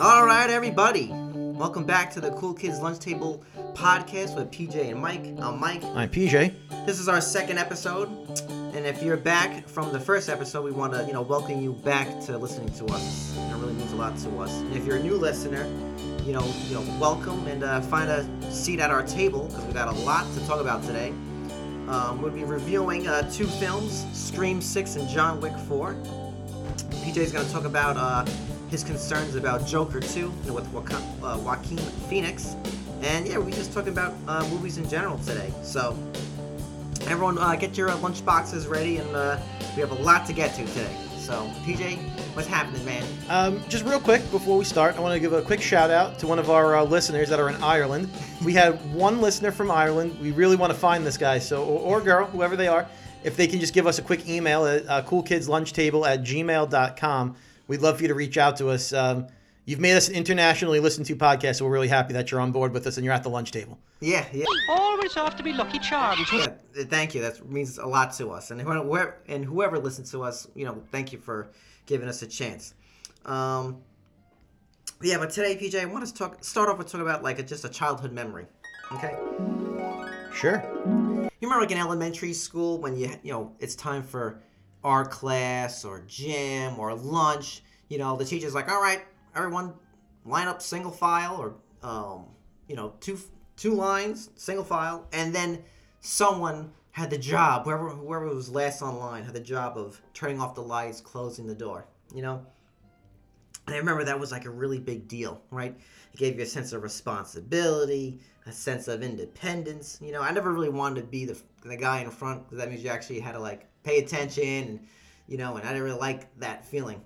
All right, everybody. Welcome back to the Cool Kids Lunch Table podcast with PJ and Mike. I'm Mike. I'm PJ. This is our second episode, and if you're back from the first episode, we want to, you know, welcome you back to listening to us. It really means a lot to us. And if you're a new listener, you know, you know, welcome and uh, find a seat at our table because we've got a lot to talk about today. Um, we'll be reviewing uh, two films, Scream 6 and John Wick 4. PJ is going to talk about uh, his concerns about Joker 2 you know, with uh, Joaquin Phoenix. And yeah, we just talking about uh, movies in general today. So, everyone, uh, get your uh, lunch boxes ready, and uh, we have a lot to get to today. So, PJ, what's happening, man? Um, just real quick before we start, I want to give a quick shout out to one of our uh, listeners that are in Ireland. We had one listener from Ireland. We really want to find this guy, so or, or girl, whoever they are. If they can just give us a quick email at coolkidslunchtable at gmail.com, we'd love for you to reach out to us. Um, you've made us an internationally listened to podcast, so we're really happy that you're on board with us and you're at the lunch table. Yeah, yeah. Always have to be Lucky Charms. Yeah, th- thank you. That means a lot to us, and whoever and whoever listens to us, you know, thank you for giving us a chance. Um, yeah, but today, PJ, I want to talk. Start off with talking about like a, just a childhood memory. Okay, Sure. you remember like in elementary school when you you know it's time for art class or gym or lunch. You know, the teacher's like, "All right, everyone, line up single file or um, you know, two two lines, single file, and then someone had the job, whoever whoever was last on line had the job of turning off the lights, closing the door. You know, and I remember that was like a really big deal, right? It gave you a sense of responsibility, a sense of independence. You know, I never really wanted to be the, the guy in front because that means you actually had to like pay attention and, you know, and I didn't really like that feeling.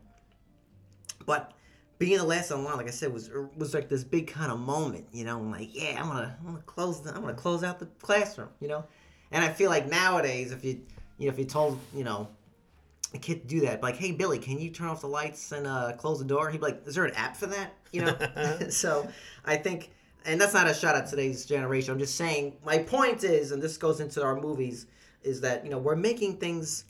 But being the last on line, like I said, was was like this big kind of moment, you know, I'm like, yeah, I'm gonna I'm gonna close the, I'm gonna close out the classroom, you know, and I feel like nowadays, if you you know if you told you know a kid to do that, like, hey Billy, can you turn off the lights and uh, close the door? He'd be like, is there an app for that? You know, so I think, and that's not a shot at today's generation. I'm just saying my point is, and this goes into our movies, is that you know we're making things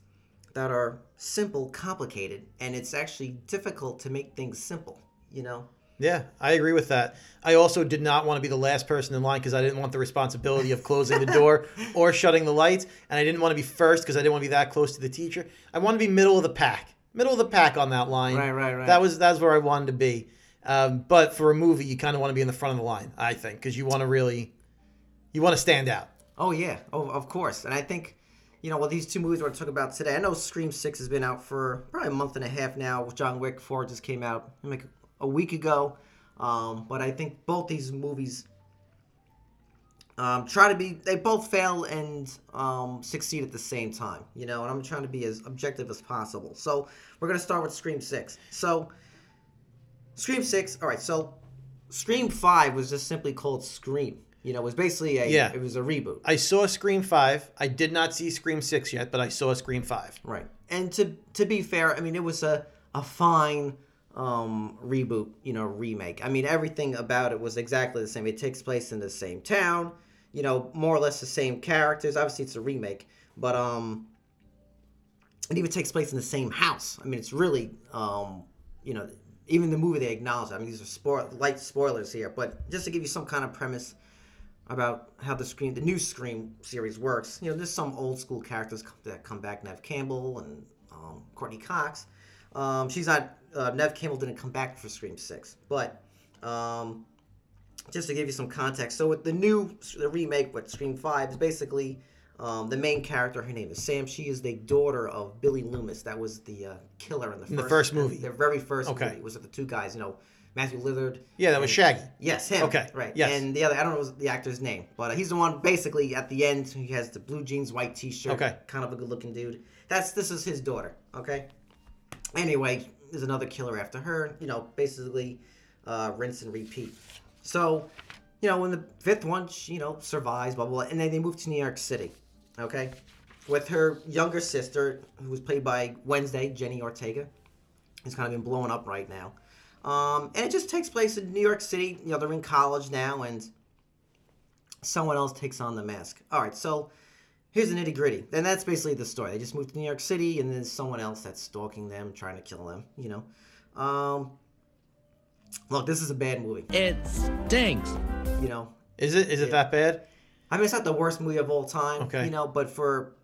that are simple complicated, and it's actually difficult to make things simple. You know. Yeah, I agree with that. I also did not want to be the last person in line because I didn't want the responsibility of closing the door or shutting the lights, and I didn't want to be first because I didn't want to be that close to the teacher. I want to be middle of the pack, middle of the pack on that line. Right, right, right. That was that's where I wanted to be. Um, but for a movie, you kind of want to be in the front of the line, I think, because you want to really, you want to stand out. Oh yeah, oh of course. And I think, you know, well these two movies we're talking about today. I know Scream Six has been out for probably a month and a half now. John Wick Four just came out like a week ago. Um, but I think both these movies um, try to be. They both fail and um, succeed at the same time. You know, and I'm trying to be as objective as possible. So we're gonna start with Scream Six. So Scream Six. All right. So Scream Five was just simply called Scream. You know, it was basically a. Yeah. It was a reboot. I saw Scream Five. I did not see Scream Six yet, but I saw Scream Five. Right. And to to be fair, I mean it was a a fine um reboot, you know, remake. I mean everything about it was exactly the same. It takes place in the same town, you know, more or less the same characters. Obviously it's a remake, but um it even takes place in the same house. I mean it's really um you know, even the movie they acknowledge. I mean these are spoil light spoilers here, but just to give you some kind of premise about how the Scream, the new Scream series works. You know, there's some old school characters that come back, Neve Campbell and um, Courteney Cox. Um, she's not. Uh, Neve Campbell didn't come back for Scream Six, but um, just to give you some context, so with the new the remake with Scream Five is basically um, the main character. Her name is Sam. She is the daughter of Billy Loomis. That was the uh, killer in the first, the first movie. The very first Okay. movie was with the two guys. You know, Matthew Lillard. Yeah, that was Shaggy. Yes, him. Okay, right. yes. And the other, I don't know the actor's name, but he's the one. Basically, at the end, he has the blue jeans, white T-shirt. Okay. Kind of a good-looking dude. That's this is his daughter. Okay. Anyway, there's another killer after her. You know, basically, uh, rinse and repeat. So, you know, when the fifth one, she, you know, survives, blah blah, blah and then they move to New York City. Okay. With her younger sister, who was played by Wednesday, Jenny Ortega, who's kind of been blowing up right now. Um, and it just takes place in New York City. You know, they're in college now, and someone else takes on the mask. All right, so here's the nitty gritty. And that's basically the story. They just moved to New York City, and then someone else that's stalking them, trying to kill them, you know. Um, look, this is a bad movie. It stinks. You know, Is it? Is it that bad? I mean, it's not the worst movie of all time. Okay. You know, but for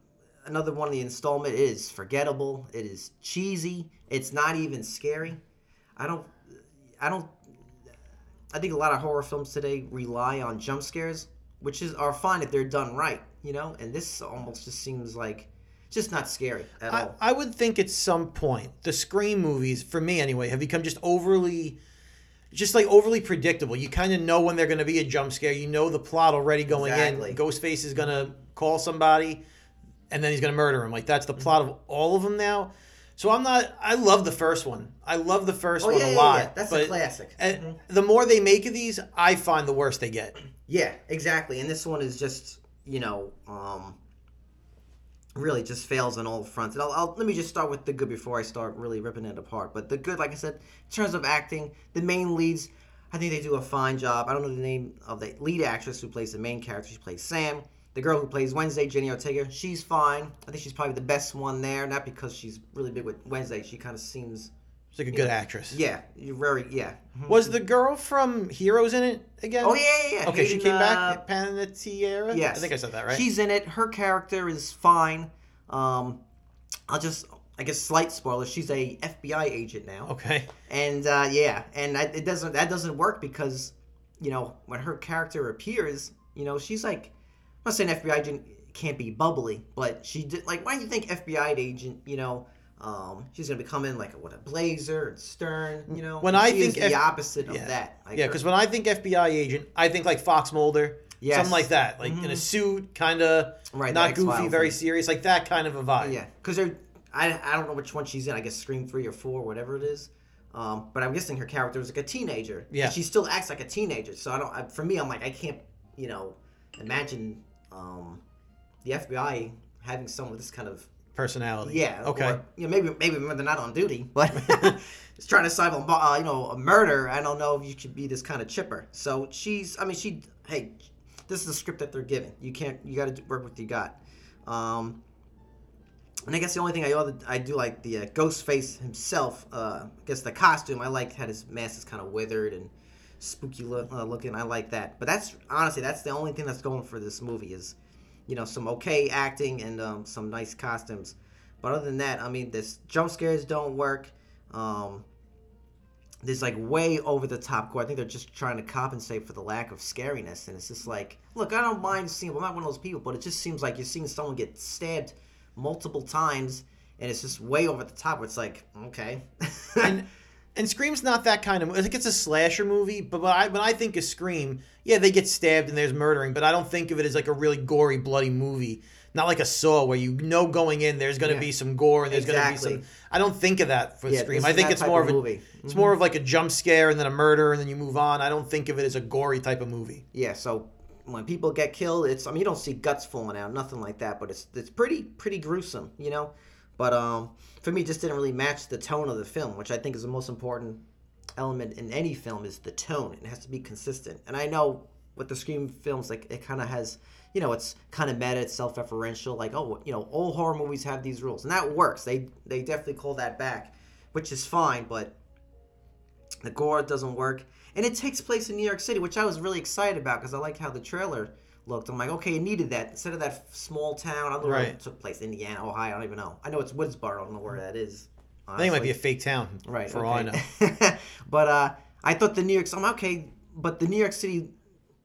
another one of the installment, it is forgettable. It is cheesy. It's not even scary. I don't. I don't. I think a lot of horror films today rely on jump scares, which is are fine if they're done right. You know, and this almost just seems like just not scary at I, all. I would think at some point the Scream movies, for me anyway, have become just overly, just like overly predictable. You kind of know when they're going to be a jump scare. You know the plot already going Exactly. in. Ghostface is going to call somebody, and then he's going to murder him. Like that's Mm-hmm. the plot of all of them now. So I'm not. I love the first one. I love the first Oh, one yeah, a lot. yeah. That's a classic. Mhm. The more they make of these, I find the worse they get. Yeah, exactly. And this one is just, you know, um, really just fails on all fronts. And I'll, I'll let me just start with the good before I start really ripping it apart. But the good, like I said, in terms of acting, the main leads, I think they do a fine job. I don't know the name of the lead actress who plays the main character. She plays Sam. The girl who plays Wednesday, Jenny Ortega, she's fine. I think she's probably the best one there. Not because she's really big with Wednesday. She kind of seems, She's like a good actress. yeah, you're very, yeah. Was the girl from Heroes in it again? Oh yeah, yeah, yeah. Okay, she Hayden, came uh, back. Panettiere. Yes. I think I said that right. She's in it. Her character is fine. Um, I'll just, I guess, slight spoiler. She's a FBI agent now, okay. and uh, yeah, and that, it doesn't that doesn't work because, you know, when her character appears, you know, she's like, I'm not saying FBI agent can't be bubbly, but she did like. Why do you think FBI agent, you know? Um, she's gonna be coming like a, what a blazer and stern, you know. When I think the F- opposite of that. Like Yeah, because when I think FBI agent, I think like Fox Mulder, Yes. something like that, like in a suit, kind of Right, not goofy, very thing. serious, like that kind of a vibe. Yeah, because I, I don't know which one she's in. I guess Scream three or four, whatever it is. Um, but I'm guessing her character is like a teenager. Yeah. She still acts like a teenager. So I don't. I, for me, I'm like I can't, you know, imagine um, the FBI having someone with this kind of Personality. yeah. Okay. Or, you know, maybe maybe when they're not on duty, but it's trying to solve a uh, you know a murder. I don't know if you should be this kind of chipper. So she's. I mean, she. Hey, this is the script that they're giving. You can't. You got to work with what you got. Um, and I guess the only thing I other I do like the uh, Ghostface himself. Uh, I guess the costume I like had his mask is kind of withered and spooky look, uh, looking. I like that. But that's honestly that's the only thing that's going for this movie is, you know, some okay acting and um, some nice costumes. But other than that, I mean, this jump scares don't work. Um, there's like way over the top gore. I think they're just trying to compensate for the lack of scariness, and it's just like, look, I don't mind seeing. I'm not one of those people, but it just seems like you're seeing someone get stabbed multiple times, and it's just way over the top. Where it's like, okay, and and Scream's not that kind of. I think it's a slasher movie, but when I when I think of Scream, yeah, they get stabbed and there's murdering, but I don't think of it as like a really gory, bloody movie. Not like a Saw where you know going in there's going to Yeah. be some gore and there's Exactly. going to be some. I don't think of that for Yeah, Scream. I think it's more of of a movie. it's more of mm-hmm. like a jump scare and then a murder and then you move on. I don't think of it as a gory type of movie. yeah. So when people get killed, it's I mean you don't see guts falling out, nothing like that, but it's it's pretty pretty gruesome, you know. But um, for me, it just didn't really match the tone of the film, which I think is the most important element in any film is the tone. It has to be consistent. And I know with the Scream films, like it kind of has, you know, it's kind of meta, it's self-referential. Like, oh, you know, all horror movies have these rules, and that works. They they definitely call that back, which is fine. But the gore doesn't work, and it takes place in New York City, which I was really excited about because I like how the trailer looked. I'm like, okay, it needed that instead of that small town. I don't know where Right. it took place, Indiana, Ohio. I don't even know. I know it's Woodsboro. I don't know where that is. I think it might be a fake town, Right. For all I know. but uh, I thought the New York. I'm okay, but the New York City,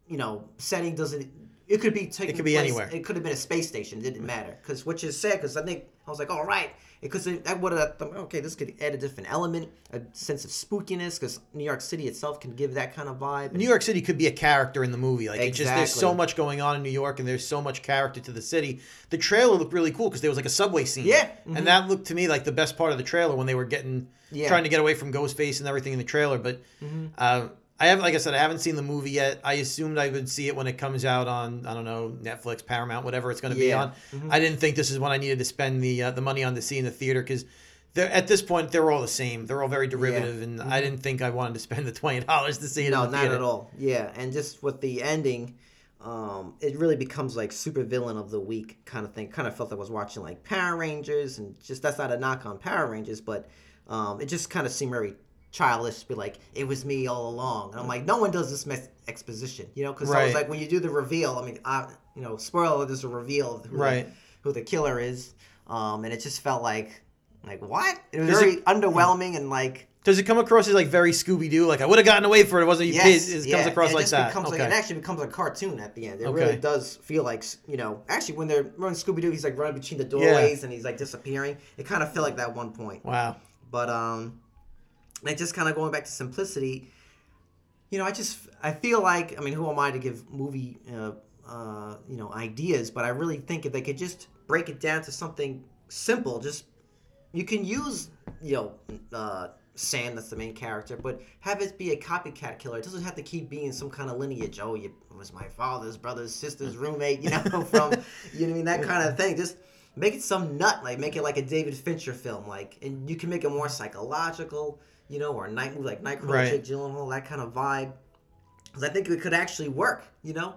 you know, setting doesn't. It could be taking. It could be place- anywhere. It could have been a space station. It didn't matter because which is sad because I think I was like, all right, because that would have. Uh, okay, this could add a different element, a sense of spookiness because New York City itself can give that kind of vibe. New York City could be a character in the movie. Like it's just there's so much going on in New York and there's so much character to the city. The trailer looked really cool because there was like a subway scene. Yeah, and mm-hmm. that looked to me like the best part of the trailer when they were getting Yeah. trying to get away from Ghostface and everything in the trailer. But mm-hmm. uh, I have, like I said, I haven't seen the movie yet. I assumed I would see it when it comes out on I don't know Netflix, Paramount, whatever it's going to Yeah. be on. I didn't think this is when I needed to spend the uh, the money on to see in the theater because. They're, at this point, they're all the same. They're all very derivative, and I didn't think I wanted to spend the twenty dollars to see it. No, the not theater. at all. Yeah, and just with the ending, um, it really becomes like super villain of the week kind of thing. Kind of felt like I was watching like Power Rangers, and just that's not a knock on Power Rangers, but um, it just kind of seemed very childish, be like, "It was me all along," and I'm like, no one does this exposition, you know, because I was like, when you do the reveal, I mean, I, you know, spoiler, there's a reveal of who, Right. the, who the killer is, um, and it just felt like, like what? It was Does very it- underwhelming and like. Does it come across as like very Scooby Doo? Like I would have gotten away for it. It wasn't you Yes, kids. It yeah, comes across like that. Becomes okay. like, it actually becomes a cartoon at the end. It Okay. really does feel like you know. Actually, when they're running Scooby Doo, he's like running between the doorways and he's like disappearing. It kind of felt like that one point. wow. But um, like just kind of going back to simplicity. You know, I just I feel like I mean, who am I to give movie uh, uh, you know ideas? But I really think if they could just break it down to something simple, just you can use you know uh, Sam, that's the main character, but have it be a copycat killer. It doesn't have to keep being some kind of lineage. Oh, you was my father's brother's sister's roommate, you know, from you know I mean that kind of thing. Just make it some nut, like make it like a David Fincher film, like, and you can make it more psychological, you know, or a night like Nightcrawler, Right. Jake Gyllenhaal, that kind of vibe. Because I think it could actually work, you know.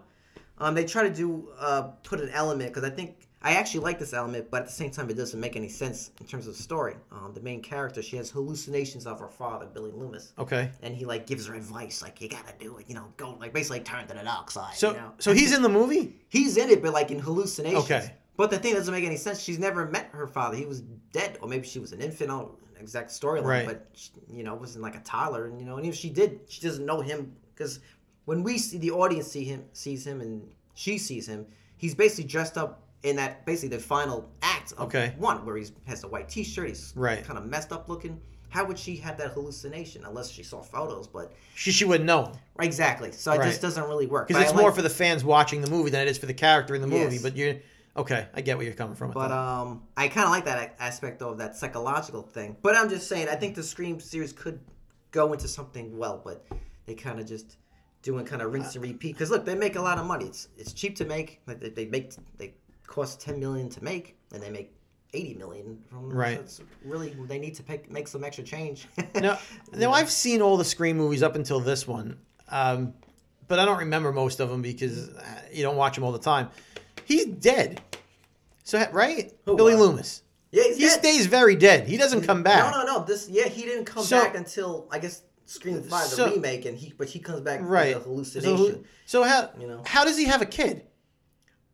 Um, they try to do uh, put an element because I think I actually like this element, but at the same time it doesn't make any sense in terms of the story. Um, the main character she has hallucinations of her father, Billy Loomis, Okay. and he like gives her advice like you gotta do it, you know, go like basically turn to the dark side. So you know? so he's in the movie. he's in it, but like in hallucinations. Okay. But the thing doesn't make any sense. She's never met her father. He was dead, or maybe she was an infant. I don't exact storyline, Right. but she, you know, wasn't like a toddler. And you know, and if she did, she doesn't know him because when we see the audience see him, sees him, and she sees him, he's basically dressed up in that basically the final act of Okay. one where he has a white T-shirt. He's Right. kind of messed up looking. How would she have that hallucination unless she saw photos? But She she wouldn't know exactly, so it Right. just doesn't really work. because it's more for the fans watching the movie than it is for the character in the movie. Yes. But you okay? I get where you're coming from. But um, I kind of like that aspect of that psychological thing. But I'm just saying, I think the Scream series could go into something well, but they kind of just doing kind of rinse and repeat. Because look, they make a lot of money. It's it's cheap to make. Like they, they make they cost 10 million to make, and they make 80 million from. Right. So it's really they need to pick, make some extra change. now, now I've seen all the Scream movies up until this one, um, but I don't remember most of them because uh, you don't watch them all the time. He's dead. So right, Who, Billy Loomis. yeah, he's He dead. stays very dead. He doesn't come back. No, no, no. This yeah, he didn't come So- back until I guess Scream Five, the So- remake, and he but he comes back Right. with a hallucination. who- so how You know. how does he have a kid?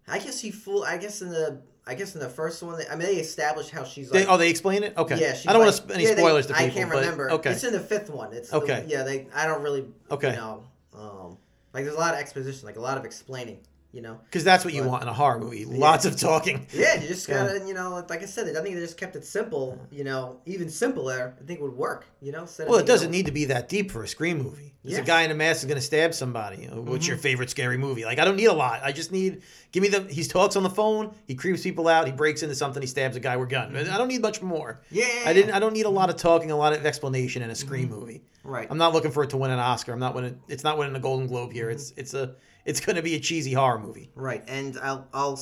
I guess he fool. I guess in the I guess in the first one, I mean, they established how she's They, like. oh, they explain it. Okay. yeah, she's I don't want like- to any yeah, they- spoilers to people. I can't but- remember. Okay. it's in the fifth one. It's Okay. The, yeah, they. I don't really. Okay. You know, um, like there's a lot of exposition, like a lot of explaining. You know. Because that's what you want in a horror movie. Lots of talking. Yeah, you just gotta, you know, like I said, I think they just kept it simple. You know, even simpler, I think would work. You know. instead of Well, it doesn't all- need to be that deep for a Scream movie. There's a guy in a mask is going to stab somebody. Uh, What's Mm-hmm. your favorite scary movie? Like, I don't need a lot. I just need, give me the, he talks on the phone, he creeps people out, he breaks into something, he stabs a guy with a gun. I don't need much more. Yeah. I didn't, I don't need a lot of talking, a lot of explanation in a Scream movie. Right. I'm not looking for it to win an Oscar. I'm not winning, it's not winning a Golden Globe here. It's, it's a, it's going to be a cheesy horror movie. Right, and I'll, I'll,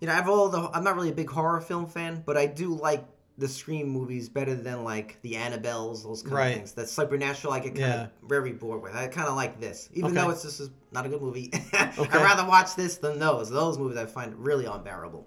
you know, I've all the. I'm not really a big horror film fan, but I do like the Scream movies better than like the Annabelles, those kind Right. of things. That supernatural, I get kind Yeah. of very bored with. I kind of like this, even Okay. though it's just not a good movie. I'd rather watch this than those. Those movies I find really unbearable.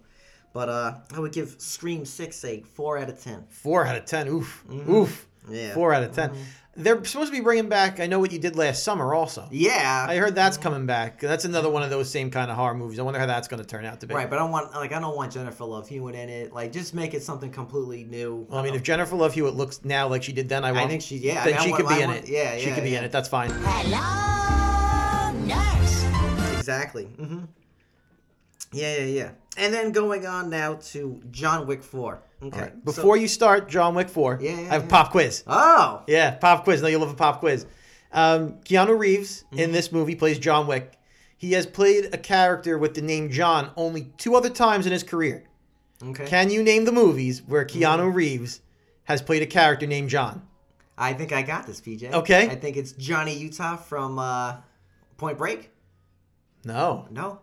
But uh, I would give Scream Six a four out of ten. Four out of 10. Oof. Oof. Mm-hmm. Yeah. Mm-hmm. Four out of 10. They're supposed to be bringing back, I know what you did last summer also. Yeah. I heard that's coming back. That's another one of those same kind of horror movies. I wonder how that's going to turn out to be. Right, but I don't want like I don't want Jennifer Love Hewitt in it. Like, just make it something completely new. Well, I mean, if Jennifer Love Hewitt looks now like she did then, I want. think she- yeah, I Then mean, she want- could be I in want- it. yeah, yeah. she yeah, could be in it. That's fine. Hello, nurse. Exactly. hmm Yeah, yeah, yeah. And then going on now to John Wick 4. Okay. Right. so- Before you start John Wick four, Yeah, yeah, I have a pop quiz. Oh! Yeah, pop quiz. No, you love a pop quiz. Um, Keanu Reeves Mm-hmm. in this movie plays John Wick. He has played a character with the name John only two other times in his career. Okay. Can you name the movies where Keanu Mm-hmm. Reeves has played a character named John? I think I got this, PJ. Okay. I think it's Johnny Utah from uh, Point Break. No. No?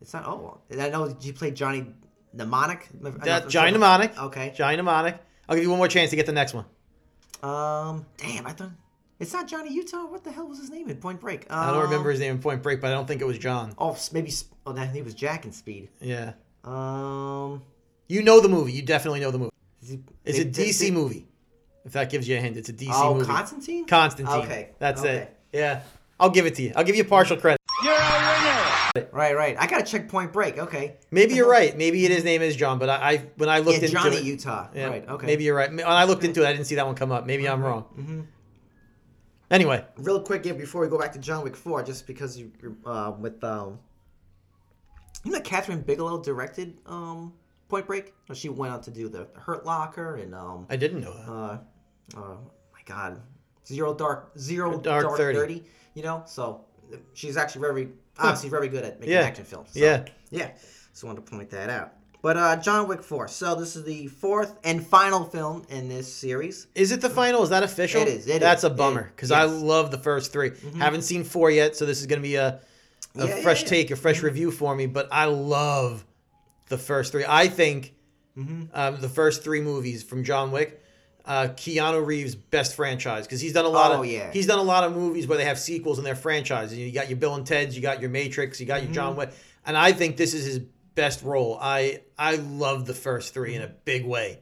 It's not. Oh, I know you played Johnny Mnemonic. I That, for Johnny sure. Mnemonic. Okay. Johnny Mnemonic. I'll give you one more chance to get the next one. Um, damn, I thought. It's not Johnny Utah. What the hell was his name in Point Break? Um, I don't remember his name in Point Break, but I don't think it was John. Oh, maybe. Oh, that he was Jack in Speed. Yeah. Um, You know the movie. You definitely know the movie. is, he, It's a maybe- DC movie. If that gives you a hint, it's a DC oh, movie. Oh, Constantine. Constantine. Okay, That's okay. it. Yeah. I'll give it to you. I'll give you partial credit. Right, right. I gotta check Point Break. Okay. Maybe you're right. Maybe his name is John, but I, I when I looked Yeah, into Johnny it, Utah. yeah, Right. Okay. Maybe you're right. When I looked into it, I didn't see that one come up. Maybe I'm wrong. Mm-hmm. Anyway, Real quick, yeah, before we go back to John Wick Four, just because you, you're uh, with um, you know, that Kathryn Bigelow directed um Point Break. She went on to do the Hurt Locker and um, I didn't know that. uh, uh, my God, Zero Dark Zero Dark Dark, 30. 30. You know, so she's actually very obviously very good at making Yeah. action films. So, Yeah. yeah. Just wanted to point that out. But uh, John Wick Four. So this is the fourth and final film in this series. Is it the final? Is that official? It is, it That's is. a bummer because I yes. Mm-hmm. love the first 3 Haven't seen four yet, so this is going to be a, a Yeah, fresh yeah. take, a fresh review for me. But I love the first three. I think Mm-hmm. um, the first three movies from John Wick, uh, Keanu Reeves' best franchise because he's done a lot Oh, of yeah. he's done a lot of movies where they have sequels in their franchises. You got your Bill and Ted's, you got your Matrix, you got your Mm-hmm. John Wick, and I think this is his best role. I I love the first three in a big way.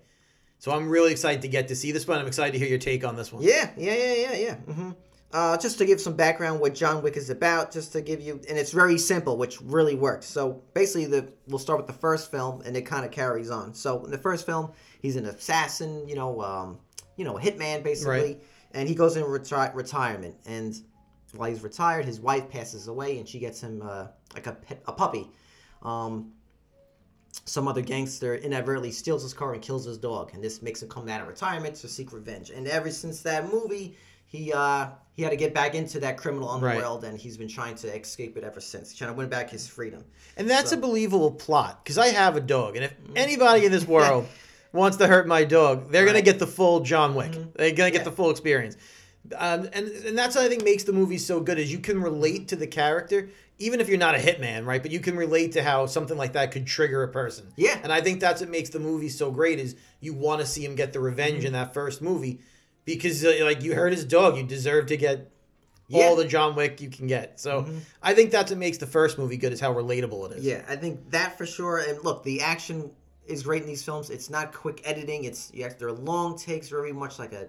So I'm really excited to get to see this one. I'm excited to hear your take on this one. Yeah, yeah, yeah, yeah, yeah. Mm hmm Uh, just to give some background, what John Wick is about, just to give you, and it's very simple, which really works. So basically, the we'll start with the first film, and it kind of carries on. So in the first film, he's an assassin, you know, um, you know, a hitman basically, Right. and he goes in reti- retirement, and while he's retired, his wife passes away, and she gets him uh, like a pet, a puppy. Um, some other gangster inadvertently steals his car and kills his dog, and this makes him come out of retirement to seek revenge. And ever since that movie, he uh, he had to get back into that criminal underworld, and he's been trying to escape it ever since, trying to win back his freedom. And that's So- a believable plot because I have a dog, and if anybody in this world wants to hurt my dog, they're gonna Mm-hmm. get the full John Wick. They're gonna get Yeah. the full experience. Um, and and that's what I think makes the movie so good is you can relate to the character, even if you're not a hitman, right? But you can relate to how something like that could trigger a person. Yeah. And I think that's what makes the movie so great is you want to see him get the revenge Mm-hmm. in that first movie because uh, like you hurt his dog, you deserve to get Yeah. Mm-hmm. all the John Wick you can get. So I think that's what makes the first movie good is how relatable it is. Yeah, I think that for sure. And look, the action is great in these films. It's not quick editing. It's yeah, they're long takes, very much like a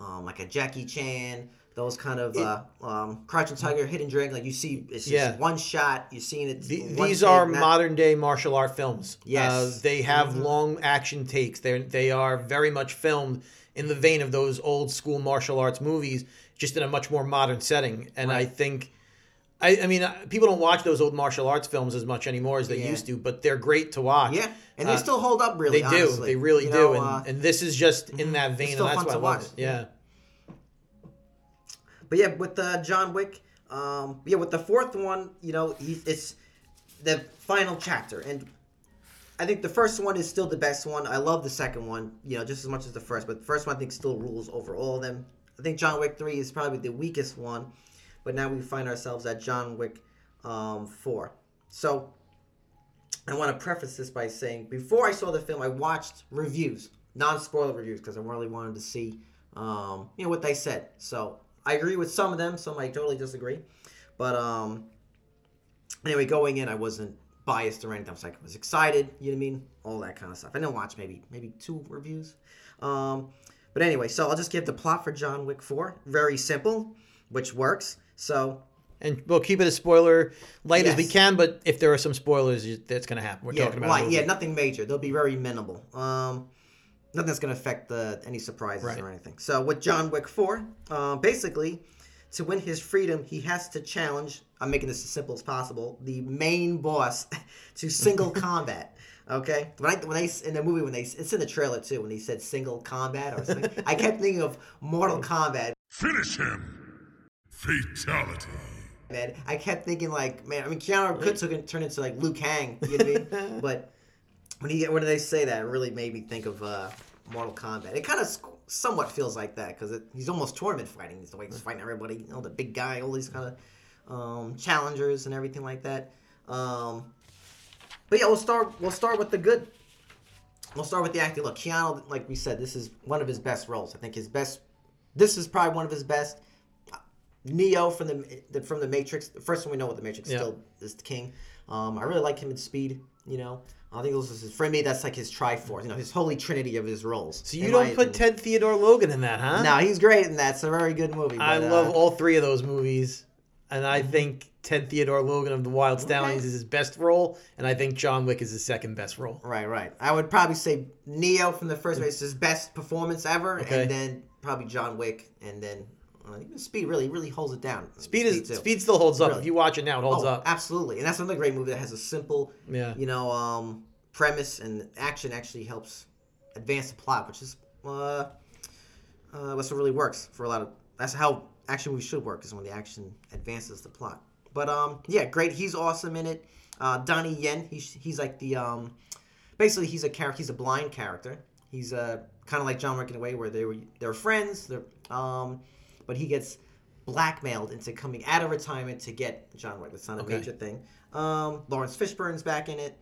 um, like a Jackie Chan. Those kind of uh, um, Crouching Tiger, Hidden Dragon. Like you see, it's just Yeah. one shot. You're seeing it. The- these are not- modern day martial art films. Yes. Uh, they have Mhm. long action takes. They they are very much filmed in the vein of those old school martial arts movies, just in a much more modern setting. And I think, I, I mean, uh, people don't watch those old martial arts films as much anymore as they Yeah. used to, but they're great to watch. Yeah, and they Uh, still hold up really. They do. honestly. They really You do. know, and, uh, and this is just in that vein, and that's fun why I watch. it. Yeah. But yeah, with uh, John Wick, um, yeah, with the fourth one, you know, it's the final chapter, and I think the first one is still the best one. I love the second one, you know, just as much as the first, but the first one I think still rules over all of them. I think John Wick three is probably the weakest one, but now we find ourselves at John Wick um, four. So I want to preface this by saying before I saw the film, I watched reviews, non-spoiler reviews, because I really wanted to see, um, you know, what they said. So I agree with some of them, some I totally disagree. But um, anyway, going in, I wasn't biased or anything. I was like, I was excited. You know what I mean? All that kind of stuff. I didn't watch maybe maybe two reviews. Um, but anyway, so I'll just give the plot for John Wick Four. Very simple, which works. So And we'll keep it as spoiler light as we can, but if there are some spoilers, that's going to happen. We're yeah, talking about a movie. yeah, nothing major. They'll be very minimal. Um, nothing that's going to affect the, any surprises Right. or anything. So with John Wick 4, uh, basically, to win his freedom, he has to challenge. I'm making this as simple as possible. The main boss to single combat. Okay, when I when they in the movie when they it's in the trailer too when they said single combat or something, I kept thinking of Mortal Kombat. Finish him. Fatality. man. I kept thinking like, man, I mean, Keanu could took turn into like Liu Kang, you know what I mean? But when he when they say that, it really made me think of uh, Mortal Kombat. It kind of somewhat feels like that because he's almost tournament fighting. He's the way he's fighting everybody, you know, the big guy, all these kind of um, challengers and everything like that. Um, but yeah, we'll start. We'll start with the good. We'll start with the acting. Look, Keanu, like we said, this is one of his best roles. I think his best. This is probably one of his best. Neo from the, the from the Matrix. The first one we know what the Matrix Yeah. still is the king. Um, I really like him in Speed. You know, I think those is his, for me that's like his triforce, you know, his holy trinity of his roles. So you don't put opinion. Ted Theodore Logan in that, huh? No, he's great in that. It's a very good movie. I but, love uh, all three of those movies, and I think Ted Theodore Logan of the Wild Stallions is his best role, and I think John Wick is his second best role. Right, right. I would probably say Neo from the first race is his best performance ever, Okay. and then probably John Wick, and then uh, even Speed really, really holds it down. Speed is too. Speed still holds up. Really. If you watch it now, it holds oh, up. absolutely, and that's another great movie that has a simple, Yeah. you know, um, premise and action actually helps advance the plot, which is uh, uh, what's what really works for a lot of. That's how action movies should work, is when the action advances the plot. But um, yeah, great. He's awesome in it. Uh, Donnie Yen, he's he's like the um, basically he's a character. He's a blind character. He's uh, kind of like John Wick in a way where they were they're friends. They're um, but he gets blackmailed into coming out of retirement to get John Wick. That's not a Okay. major thing. Um, Laurence Fishburne's back in it.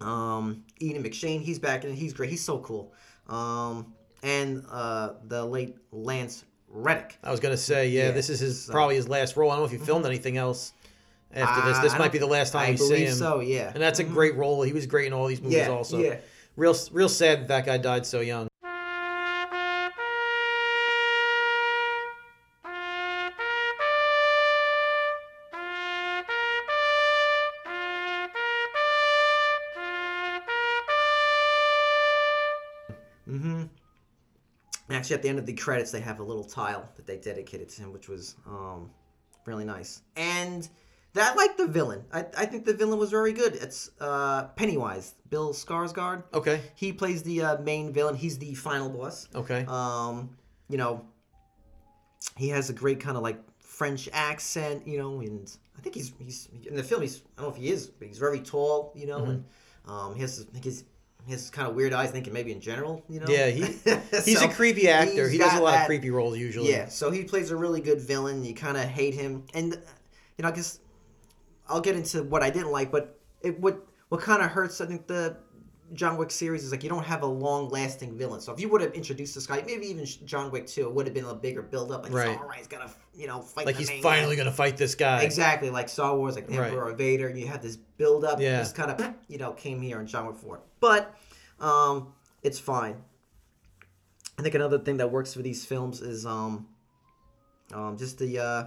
Um, Ian McShane, he's back in it. He's great. He's so cool. Um, and uh, the late Lance Reddick. I was gonna say, yeah, Yeah, this is his so- probably his last role. I don't know if he filmed anything else after this. Uh, This I might be the last time I we see believe him. so, yeah. And that's a great role. He was great in all these movies, Yeah, also. yeah. Real, real sad that that guy died so young. Actually, at the end of the credits, they have a little tile that they dedicated to him, which was um, really nice. And that like the villain. I, I think the villain was very good. It's uh, Pennywise, Bill Skarsgård. Okay. He plays the uh, main villain. He's the final boss. Okay. Um, you know, he has a great kind of like French accent, you know, and I think he's he's in the film. He's I don't know if he is, but he's very tall, you know, and um, he has I think has kind of weird eyes. Thinking maybe in general, you know. Yeah, he he's So, a creepy actor. He does a lot of creepy roles usually. Yeah, so he plays a really good villain. You kind of hate him, and uh, you know, I guess I'll get into what I didn't like, but it what what kind of hurts. I think the John Wick series is like you don't have a long lasting villain. So if you would have introduced this guy, maybe even John Wick two, it would have been a bigger build up. Like, Right. all right, he's gonna you know fight. Like he's finally guy. gonna fight this guy. Exactly, like Star Wars, like the Right. Emperor Vader. You have this build up. Yeah. Just kind of you know came here in John Wick four, but um, it's fine. I think another thing that works for these films is um, um, just the uh,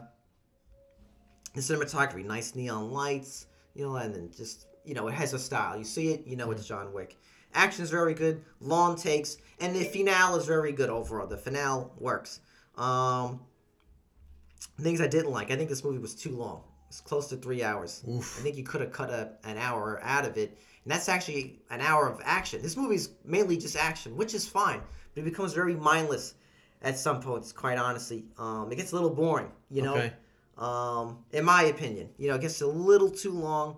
the cinematography, nice neon lights, you know, and then just you know it has a style. You see it, you know it's John Wick. Action is very good, long takes, and the finale is very good overall. The finale works. Um, things I didn't like. I think this movie was too long. It's close to three hours. I think you could have cut a, an hour out of it, and that's actually an hour of action. This movie's mainly just action, which is fine, but it becomes very mindless at some points. Quite honestly, um, it gets a little boring. You know, Okay. um, in my opinion, you know, it gets a little too long,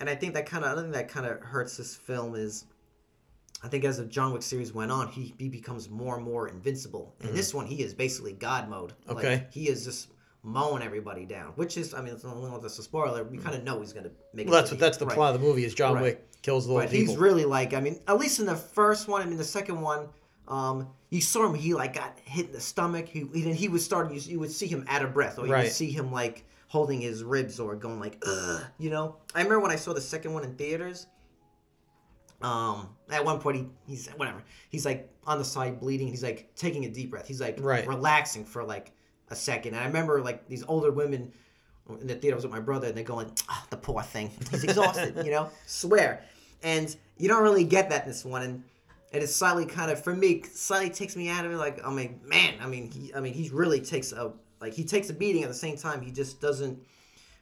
and I think that kind of another thing that kind of hurts this film is. I think as the John Wick series went on, he, he becomes more and more invincible. In this one, he is basically God mode. Like, Mm-hmm. Okay. he is just mowing everybody down, which is, I mean, it's not that's a spoiler. We kind of know he's going to make. Well, it that's what that's the right. plot of the movie is John Right. Wick kills the little But people. he's really like, I mean, at least in the first one, I mean, the second one, um, you saw him. He like got hit in the stomach. He he, he would start. You, you would see him out of breath, or you Right. would see him like holding his ribs or going like, ugh, you know. I remember when I saw the second one in theaters. Um, at one point he he's whatever. He's like on the side bleeding. He's like taking a deep breath. He's like Right. relaxing for like a second. And I remember like these older women in the theater I was with my brother, and they're going, oh, "The poor thing, he's exhausted," you know. Swear, and you don't really get that in this one, and it is slightly kind of for me slightly takes me out of it. Like I mean, man, I mean, he, I mean, he really takes a like he takes a beating at the same time. He just doesn't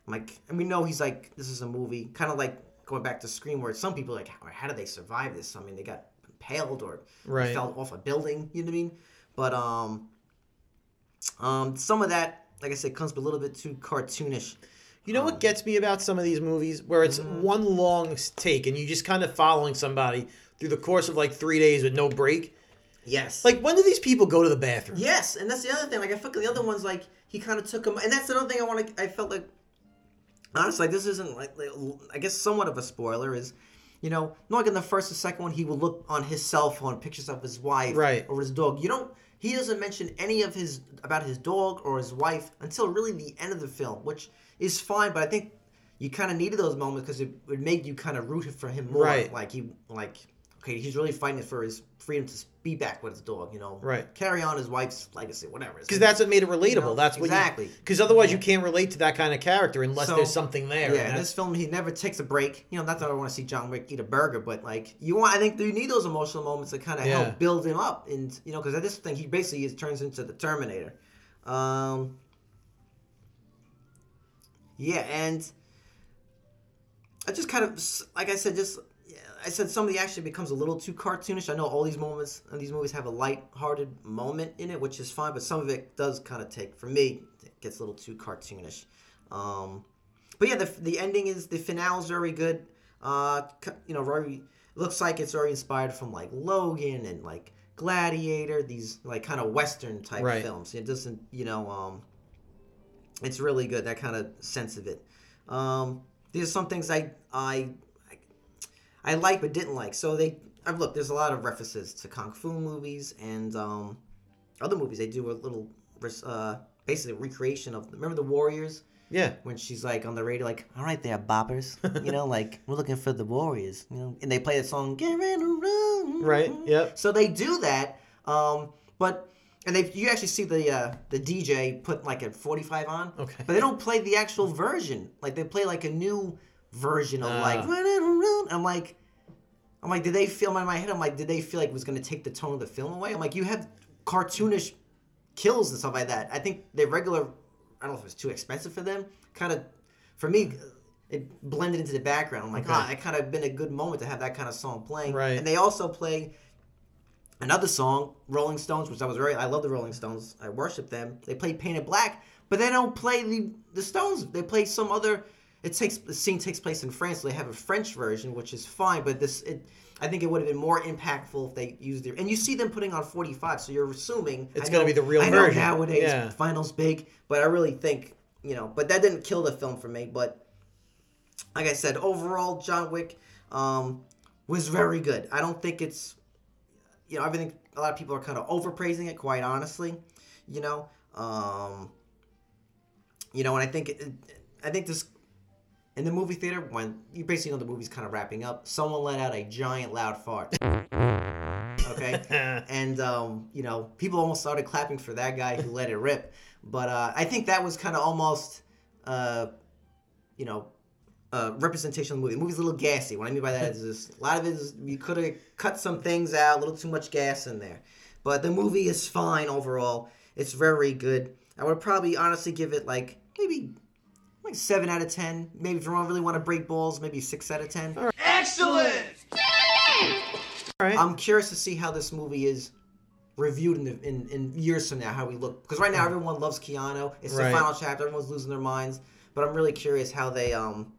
like, and we know he's like this is a movie, kind of like going back to Scream, where some people are like, how, how did they survive this? I mean, they got impaled or Right. fell off a building. You know what I mean? But um, um, some of that, like I said, comes a little bit too cartoonish. You know what gets me about some of these movies where it's Mm-hmm. one long take and you're just kind of following somebody through the course of like three days with no break. Yes. Like when do these people go to the bathroom? Yes, and that's the other thing. Like I fucking the other ones, like he kind of took him, and that's another thing I want to. I felt like, honestly, like, this isn't like, like, I guess somewhat of a spoiler is, you know, not like in the first or second one, he will look on his cell phone pictures of his wife Right. or his dog. You don't. He doesn't mention any of his about his dog or his wife until really the end of the film, which is fine. But I think you kind of needed those moments because it would make you kind of root for him more. Right. Like he like okay, he's really fighting for his freedom to be back with his dog. You know. Right. Carry on his wife's legacy, whatever. Because that's what made it relatable. know, that's what exactly. Because otherwise, you can't relate to that kind of character unless So- there's something there. Yeah, in this film, he never takes a break. You know, not that I want to see John Wick eat a burger, but like you want, I think you need those emotional moments to kind of Yeah. help build him up, and you know, because this thing he basically is, turns into the Terminator. Um, yeah, and I just kind of, like I said, just yeah, I said some of the action becomes a little too cartoonish. I know all these moments and these movies have a light-hearted moment in it, which is fine, but some of it does kind of take, for me, it gets a little too cartoonish. Um, but yeah, the, the ending is the finale is very good. Uh, you know, very looks like it's very inspired from like Logan and like Gladiator, these like kind of Western type Right. films. It doesn't, you know, um, it's really good that kind of sense of it. Um, these are some things I I I, like but didn't like. So they I've looked. There's a lot of references to kung fu movies and um, other movies. They do a little uh, basically a recreation of. Remember the Warriors? yeah, when she's like on the radio, like, "All right, they're boppers," you know, like we're looking for the Warriors, you know, and they play the song "Get Ready to Run." Right, yep. So they do that, um, but and they you actually see the uh, the DJ put like a forty five on, Okay. but they don't play the actual version. Like they play like a new version of like Ah. "Ready to Run." I'm like. I'm like, did they feel in my head? I'm like, did they feel like it was going to take the tone of the film away? I'm like, you have cartoonish kills and stuff like that. I think the regular, I don't know if it was too expensive for them. Kind of, for me, it blended into the background. I'm like, Okay. ah, it kind of been a good moment to have that kind of song playing. Right. And they also play another song, Rolling Stones, which I was very, I love the Rolling Stones. I worship them. They play Paint It Black, but they don't play the the Stones. They play some other. It takes the scene takes place in France. So they have a French version, which is fine, but this it. I think it would have been more impactful if they used their and you see them putting on 45, so you're assuming It's gonna be the real I know version. nowadays Yeah. finals big, but I really think you know, but that didn't kill the film for me. But like I said, overall, John Wick um, was very good. I don't think it's you know, I think a lot of people are kind of overpraising it, quite honestly. You know, um, you know, and I think it, I think this in the movie theater when you basically know the movie's kind of wrapping up. Someone let out a giant loud fart. Okay, and um, you know, people almost started clapping for that guy who let it rip. But uh, I think that was kind of almost, uh, you know, uh, representation of the movie. The movie's a little gassy. What I mean by that is this, a lot of it is you could have cut some things out, a little too much gas in there. But the movie is fine overall. It's very good. I would probably honestly give it like maybe like seven out of ten. Maybe if you don't really want to break balls, maybe six out of ten. All right. excellent I'm curious to see how this movie is reviewed in, the, in in years from now. How we look because right now everyone loves Keanu. It's Right. the final chapter. Everyone's losing their minds. But I'm really curious how they um.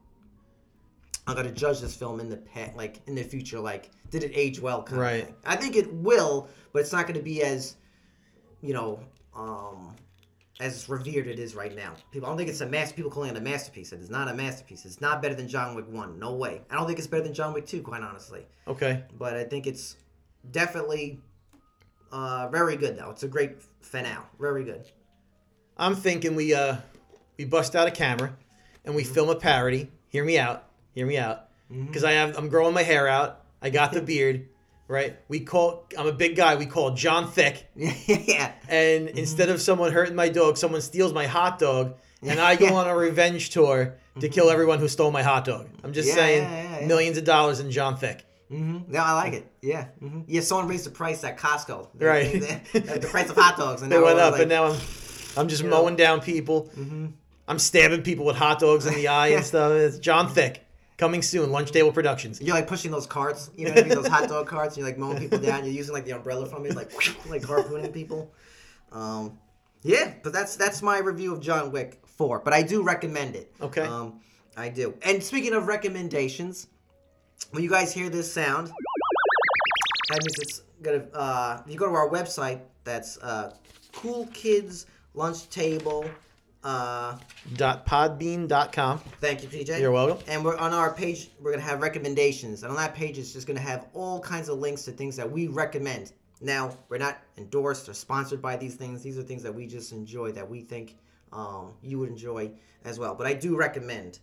I'm gonna judge this film in the past, like in the future. Like, did it age well? Kind Right. Of. I think it will, but it's not gonna be as, you know, um, as revered it is right now. People, I don't think it's a master. People calling it a masterpiece. It is not a masterpiece. It's not better than John Wick One. No way. I don't think it's better than John Wick Two. Quite honestly okay. but I think it's definitely uh, very good though. It's a great finale. Very good. I'm thinking we uh we bust out a camera and we film a parody. Hear me out. Hear me out. Because I have I'm growing my hair out. I got the beard. Right. We call I'm a big guy. We call John Thick. yeah. And instead of someone hurting my dog, someone steals my hot dog, and I go on a revenge tour to kill everyone who stole my hot dog. I'm just Yeah, saying, yeah, yeah, millions of dollars in John Thick. Mm-hmm. Yeah, I like it. Yeah. hmm Yeah. Someone raised the price at Costco. They- Right. they- they- the price of hot dogs, and They now went up, like, and now I'm, I'm just you know. mowing down people. I'm stabbing people with hot dogs in the eye and stuff. It's John Thick coming soon. Lunch Table Productions. You're like pushing those carts, you know, what I mean? those hot dog carts. And you're like mowing people down. You're using like the umbrella from it, like like harpooning people. Um, yeah, but that's that's my review of John Wick Four. But I do recommend it. Okay. Um, I do. And speaking of recommendations, when you guys hear this sound, that means it's gonna. Uh, you go to our website, that's uh, Cool Kids Lunch Table. Uh, Dot podbean.com. Thank you, PJ. You're welcome. And we're on our page. We're gonna have recommendations, and on that page, it's just gonna have all kinds of links to things that we recommend. Now, we're not endorsed or sponsored by these things. These are things that we just enjoy, that we think um, you would enjoy as well. But I do recommend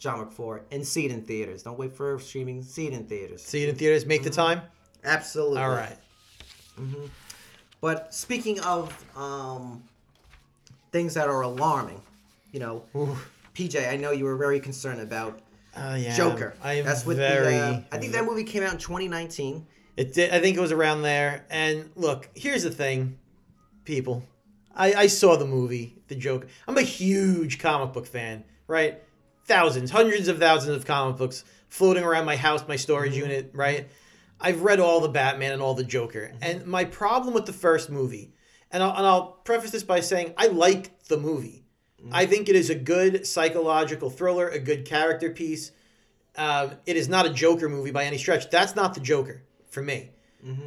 John Wick Four and see it in theaters. Don't wait for streaming. See it in theaters. See it in theaters. Make the time. Absolutely. All right. But speaking of um, things that are alarming, you know, PJ, I know you were very concerned about Uh, yeah. Joker. I am That's with very. the. Uh, I think that movie came out in 2019. It did, I think it was around there. And look, here's the thing, people. I, I saw the movie, The Joker. I'm a huge comic book fan, right? Thousands, hundreds of thousands of comic books floating around my house, my storage unit, right? I've read all the Batman and all the Joker. And my problem with the first movie, and I'll, and I'll preface this by saying I like the movie. I think it is a good psychological thriller, a good character piece. Um, it is not a Joker movie by any stretch. That's not the Joker for me.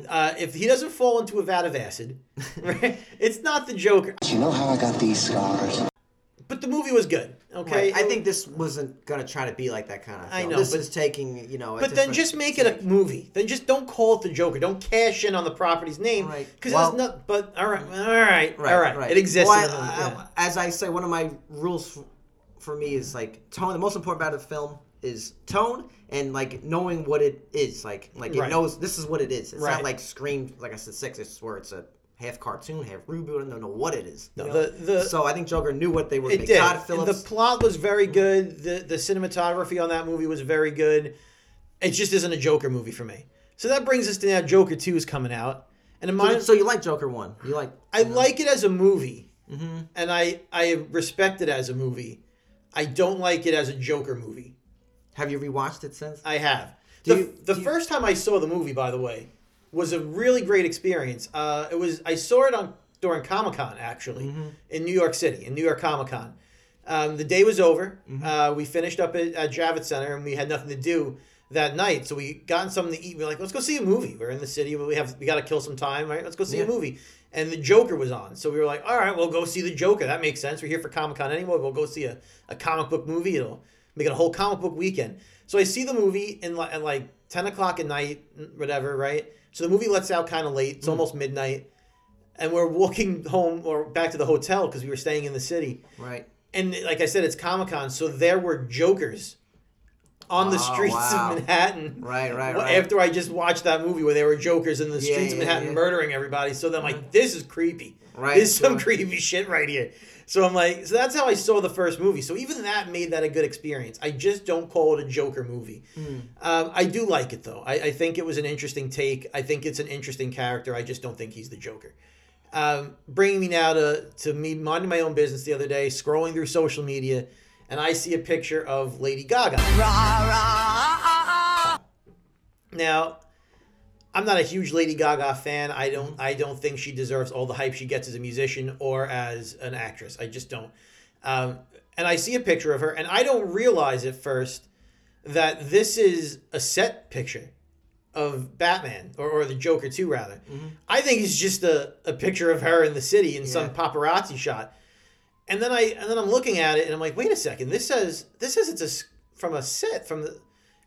Uh, if he doesn't fall into a vat of acid, right, it's not the Joker. You know how I got these scars? But the movie was good. Okay, I think this wasn't gonna try to be like that kind of. Thing. I know, This but- is taking you know. But then just make it a movie. Then just don't call it the Joker. Don't cash in on the property's name Right. because Well- it's not. But all right, all right, right, all It exists. Well, I- yeah. As I say, one of my rules f- for me is like tone. The most important part of the film is tone and like knowing what it is. Like like it Right. knows this is what it is. It's Right. not like Scream. Like I said, six. It's where it's a half cartoon, half reboot. I don't know what it is. No, the- the- so I think Joker knew what they were. It making. did. Todd Phillips. the plot was very good. The the cinematography on that movie was very good. It just isn't a Joker movie for me. So that brings us to now Joker Two is coming out, and in so, my so you like Joker one? You like? I like it as a movie, Mm-hmm. and I I respect it as a movie. I don't like it as a Joker movie. Have you rewatched it since? I have. Do The, you- the do you- first time I saw the movie, by the way, was a really great experience. Uh, it was I saw it on during Comic Con actually Mm-hmm. in New York City, in New York Comic Con. Um, the day was over. Mm-hmm. Uh, we finished up at, at Javits Center, and we had nothing to do that night. So we got something to eat. We are like, let's go see a movie. We're in the city. We have we got to kill some time, right? Let's go see Yeah. a movie. And the Joker was on, so we were like, all right, we'll go see the Joker. That makes sense. We're here for Comic Con anyway. We'll go see a, a comic book movie. It'll make it a whole comic book weekend. So I see the movie in like, at like ten o'clock at night, whatever, right? So the movie lets out kind of late. It's hmm. almost midnight, and we're walking home or back to the hotel because we were staying in the city Right. and like I said, it's Comic Con, so there were jokers on the Oh, streets wow. of Manhattan. Right, right, right. After I just watched that movie where there were jokers in the Yeah, streets of Manhattan yeah. murdering everybody, so then I'm like, this is creepy. Right, This is some sure. creepy shit right here. So I'm like, so that's how I saw the first movie. So even that made that a good experience. I just don't call it a Joker movie. Hmm. Um, I do like it though. I, I think it was an interesting take. I think it's an interesting character. I just don't think he's the Joker. Um, bringing me now to to me minding my own business the other day, scrolling through social media, and I see a picture of Lady Gaga. Now, I'm not a huge Lady Gaga fan. I don't I don't think she deserves all the hype she gets as a musician or as an actress. I just don't. Um, and I see a picture of her, and I don't realize at first that this is a set picture of Batman or, or the Joker too, rather. I think it's just a, a picture of her in the city in some paparazzi shot. And then I and then I'm looking at it and I'm like, wait a second, this says this says it's a from a set from the,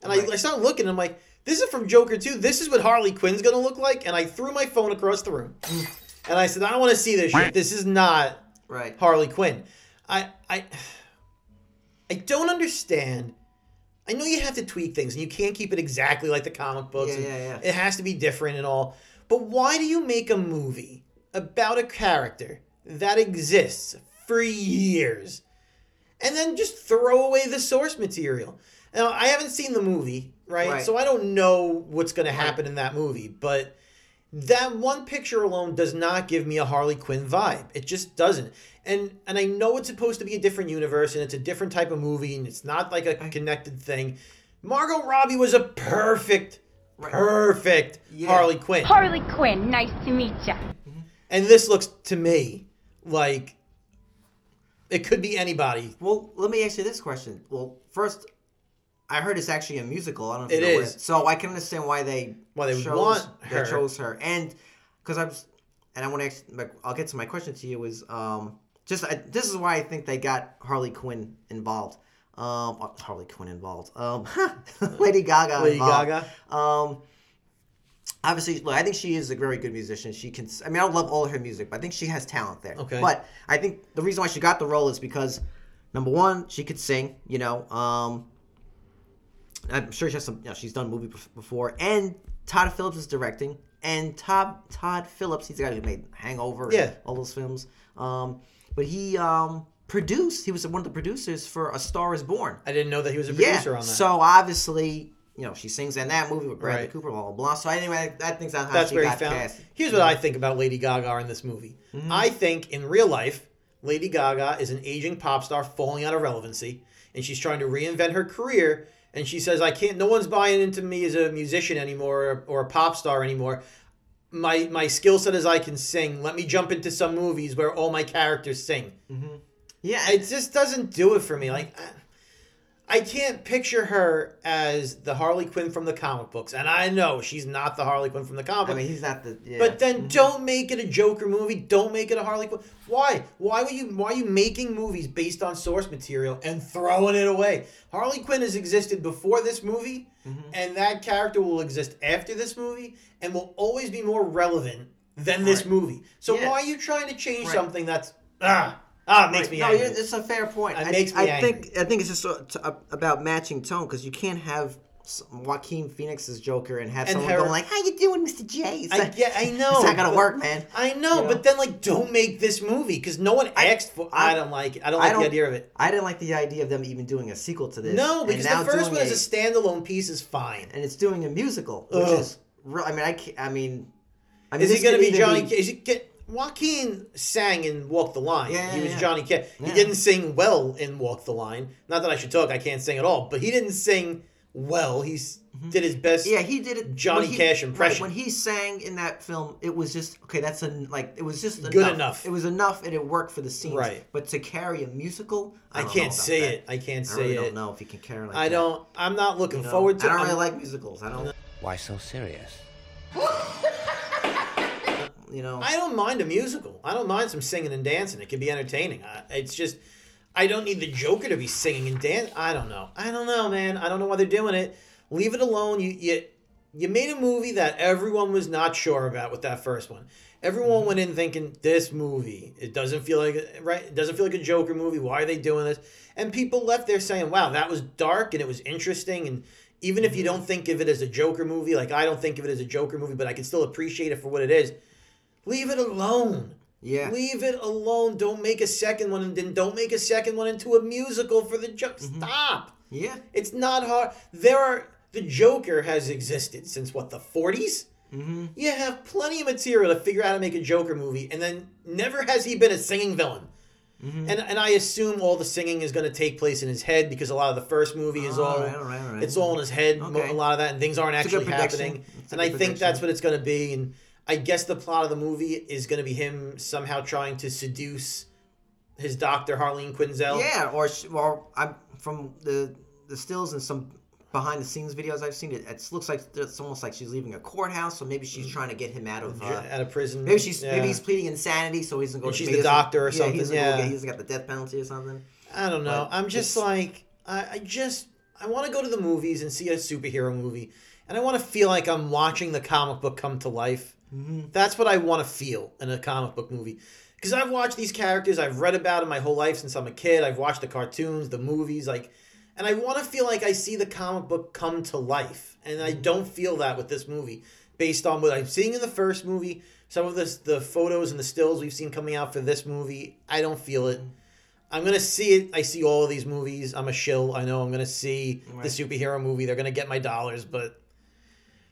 and I, Right. I start looking. and I'm like, this is from Joker 2. This is what Harley Quinn's gonna look like. And I threw my phone across the room, and I said, I don't want to see this shit. This is not Right. Harley Quinn. I I I don't understand. I know you have to tweak things and you can't keep it exactly like the comic books. Yeah, yeah, yeah. It has to be different and all. But why do you make a movie about a character that exists for years and then just throw away the source material? Now, I haven't seen the movie, right? Right. So I don't know what's going to happen in that movie, but that one picture alone does not give me a Harley Quinn vibe. It just doesn't. And and I know it's supposed to be a different universe and it's a different type of movie and it's not like a connected thing. Margot Robbie was a perfect, perfect Yeah. Harley Quinn. Harley Quinn, nice to meet ya. Mm-hmm. And this looks to me like it could be anybody. Well, let me ask you this question. Well, first, I heard it's actually a musical. I don't know if It you know is. It. So I can understand why they Why they chose, want they her. chose her, and because I was, and I want to. Ask, I'll get to my question to you. Is um just I, this is why I think they got Harley Quinn involved. Um, uh, Harley Quinn involved. Um, Lady Gaga. Lady involved. Gaga. Um, obviously, look, I think she is a very good musician. She can. I mean, I don't love all her music, but I think she has talent there. Okay. But I think the reason why she got the role is because number one, she could sing. You know, um, I'm sure she has some. You know, she's done movie before, and Todd Phillips is directing. And Todd Todd Phillips, he's the guy who made Hangover, and Yeah. all those films. Um, but he um produced. He was one of the producers for A Star Is Born. I didn't know that he was a Yeah. producer on that. So obviously, you know, she sings in that movie with Bradley Right. Cooper, blah blah blah. So anyway, I think that's how That's she where he got found. cast. Here's what I think about Lady Gaga in this movie. Mm-hmm. I think in real life, Lady Gaga is an aging pop star falling out of relevancy, and she's trying to reinvent her career. And she says, "I can't. No one's buying into me as a musician anymore, or, or a pop star anymore. My my skill set is I can sing. Let me jump into some movies where all my characters sing. Yeah, It just doesn't do it for me. Like, I can't picture her as the Harley Quinn from the comic books, and I know she's not the Harley Quinn from the comic I mean, he's not the. Yeah. But then don't make it a Joker movie. Don't make it a Harley Quinn. Why? Why were you why are you making movies based on source material and throwing it away? Harley Quinn has existed before this movie, and that character will exist after this movie and will always be more relevant than this Right. movie. So Yeah. why are you trying to change Right. something that's ah ah it makes Right. me no, angry. it's a fair point. It I, makes me I angry. think I think it's just sort of t- about matching tone because you can't have Joaquin Phoenix's Joker and have And someone her- going like, "How you doing, Mr. J?" It's I like- get, I know. It's not gonna but- work, man. I know, You know? but then like, don't make this movie because no one asked for. I, don't like it. I don't I like don't- the idea of it. I didn't like the idea of them even doing a sequel to this. No, because now the first one as a- a standalone piece is fine. and it's doing a musical, which Ugh. is. I mean, I, I mean, I mean, Is he going to be Johnny? Is he get? Joaquin sang in Walk the Line. Yeah, he was yeah. Johnny Cash. He didn't sing well in Walk the Line. Not that I should talk. I can't sing at all. But he didn't sing well. He s did his best. Mm-hmm. Yeah, he did it. Johnny he- Cash impression. Right, when he sang in that film, it was just okay. That's a like it was just Good enough. It was enough, and it worked for the scene. Right. But to carry a musical, I, I don't know can't about say that. it. I can't I say really it. don't know if he can carry like I that. don't. I'm not looking you know? forward to. It. I don't really I'm- like musicals. I don't. Why so serious? You know. I don't mind a musical. I don't mind some singing and dancing. It can be entertaining. I, it's just I don't need the Joker to be singing and dance. I don't know. I don't know, man. I don't know why they're doing it. Leave it alone. You you you made a movie that everyone was not sure about with that first one. Everyone mm-hmm. went in thinking this movie. It doesn't feel like right. It doesn't feel like a Joker movie. Why are they doing this? And people left there saying, "Wow, that was dark and it was interesting." And even if you mm-hmm. don't think of it as a Joker movie, like I don't think of it as a Joker movie, but I can still appreciate it for what it is. Leave it alone. Yeah. Leave it alone. Don't make a second one, and then don't make a second one into a musical for the joke. Stop. yeah. It's not hard. There are the Joker has existed since what the 40s. Mm-hmm. You have plenty of material to figure out how to make a Joker movie, and then never has he been a singing villain. Mm-hmm. And and I assume all the singing is going to take place in his head because a lot of the first movie is all, All right, all right, all right. it's all in his head. Okay. A lot of that, and things aren't It's actually happening. It's And I good think that's what it's going to be. And I guess the plot of the movie is going to be him somehow trying to seduce his doctor Harleen Quinzel. Yeah, or or I'm from the the stills and some behind the scenes videos I've seen. It it looks like it's almost like she's leaving a courthouse, so maybe she's trying to get him out of. Uh, out of prison. maybe she's Yeah. maybe he's pleading insanity, so he's going. go. She's the doctor or something, He doesn't go yeah. get, he doesn't got the death penalty or something. I don't know. But I'm just like I, I just I want to go to the movies and see a superhero movie, and I want to feel like I'm watching the comic book come to life. Mm-hmm. That's what I want to feel in a comic book movie. Because I've watched these characters, I've read about them my whole life since I'm a kid. I've watched the cartoons, the movies, like, and I want to feel like I see the comic book come to life, and I don't feel that with this movie, based on what I'm seeing in the first movie. Some of the the photos and the stills we've seen coming out for this movie, I don't feel it. I'm gonna see it. I see all of these movies. I'm a shill. I know I'm gonna see the superhero movie. They're gonna get my dollars, but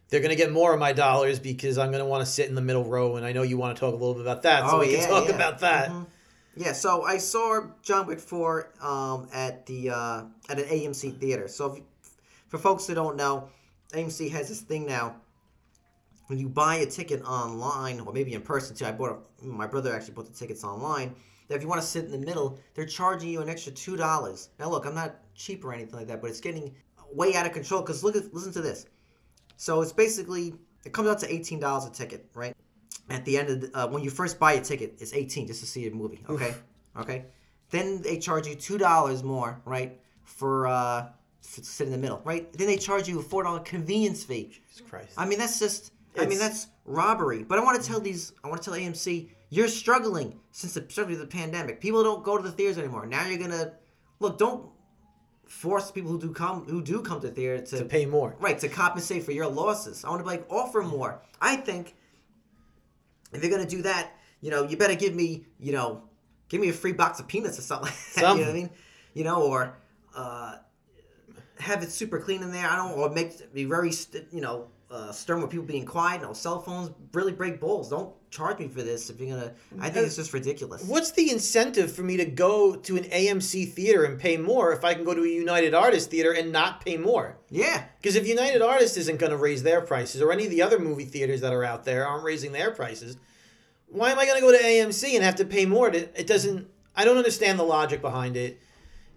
they're gonna get more of my dollars because I'm gonna want to sit in the middle row. And I know you want to talk a little bit about that, so Oh, we yeah, can talk yeah. about that. Yeah, so I saw John Wick 4 um, at the uh, at an AMC theater. So if, for folks that don't know, AMC has this thing now. When you buy a ticket online, or maybe in person too, I bought a, my brother actually bought the tickets online. That if you want to sit in the middle, they're charging you an extra two dollars. Now look, I'm not cheap or anything like that, but it's getting way out of control. Cause look at listen to this. So it's basically it comes out to eighteen dollars a ticket, right? At the end of the, uh, when you first buy a ticket, it's eighteen just to see a movie. Okay, okay. Then they charge you two dollars more, right, for uh, sit in the middle, right? Then they charge you a four dollar convenience fee. Jesus Christ. I mean, that's just. I mean, that's robbery. But I want to tell these. I want to tell AMC, you're struggling since the, especially the pandemic. People don't go to the theaters anymore. Now you're gonna look. Don't force people who do come who do come to theater to, To pay more. right to compensate for your losses. I want to like offer more. I think if you're gonna do that, you know, you better give me, you know, give me a free box of peanuts or something. Like that, you know what I mean? You know, or uh, have it super clean in there. I don't, or make be very, you know, uh, stern with people being quiet. No cell phones. Really break balls. Don't charge me for this if you're gonna. I think it's just ridiculous. What's the incentive for me to go to an AMC theater and pay more if I can go to a United Artists theater and not pay more? Yeah, Because if United Artists isn't going to raise their prices, or any of the other movie theaters that are out there aren't raising their prices, why am I going to go to AMC and have to pay more? To, it doesn't. I don't understand the logic behind it.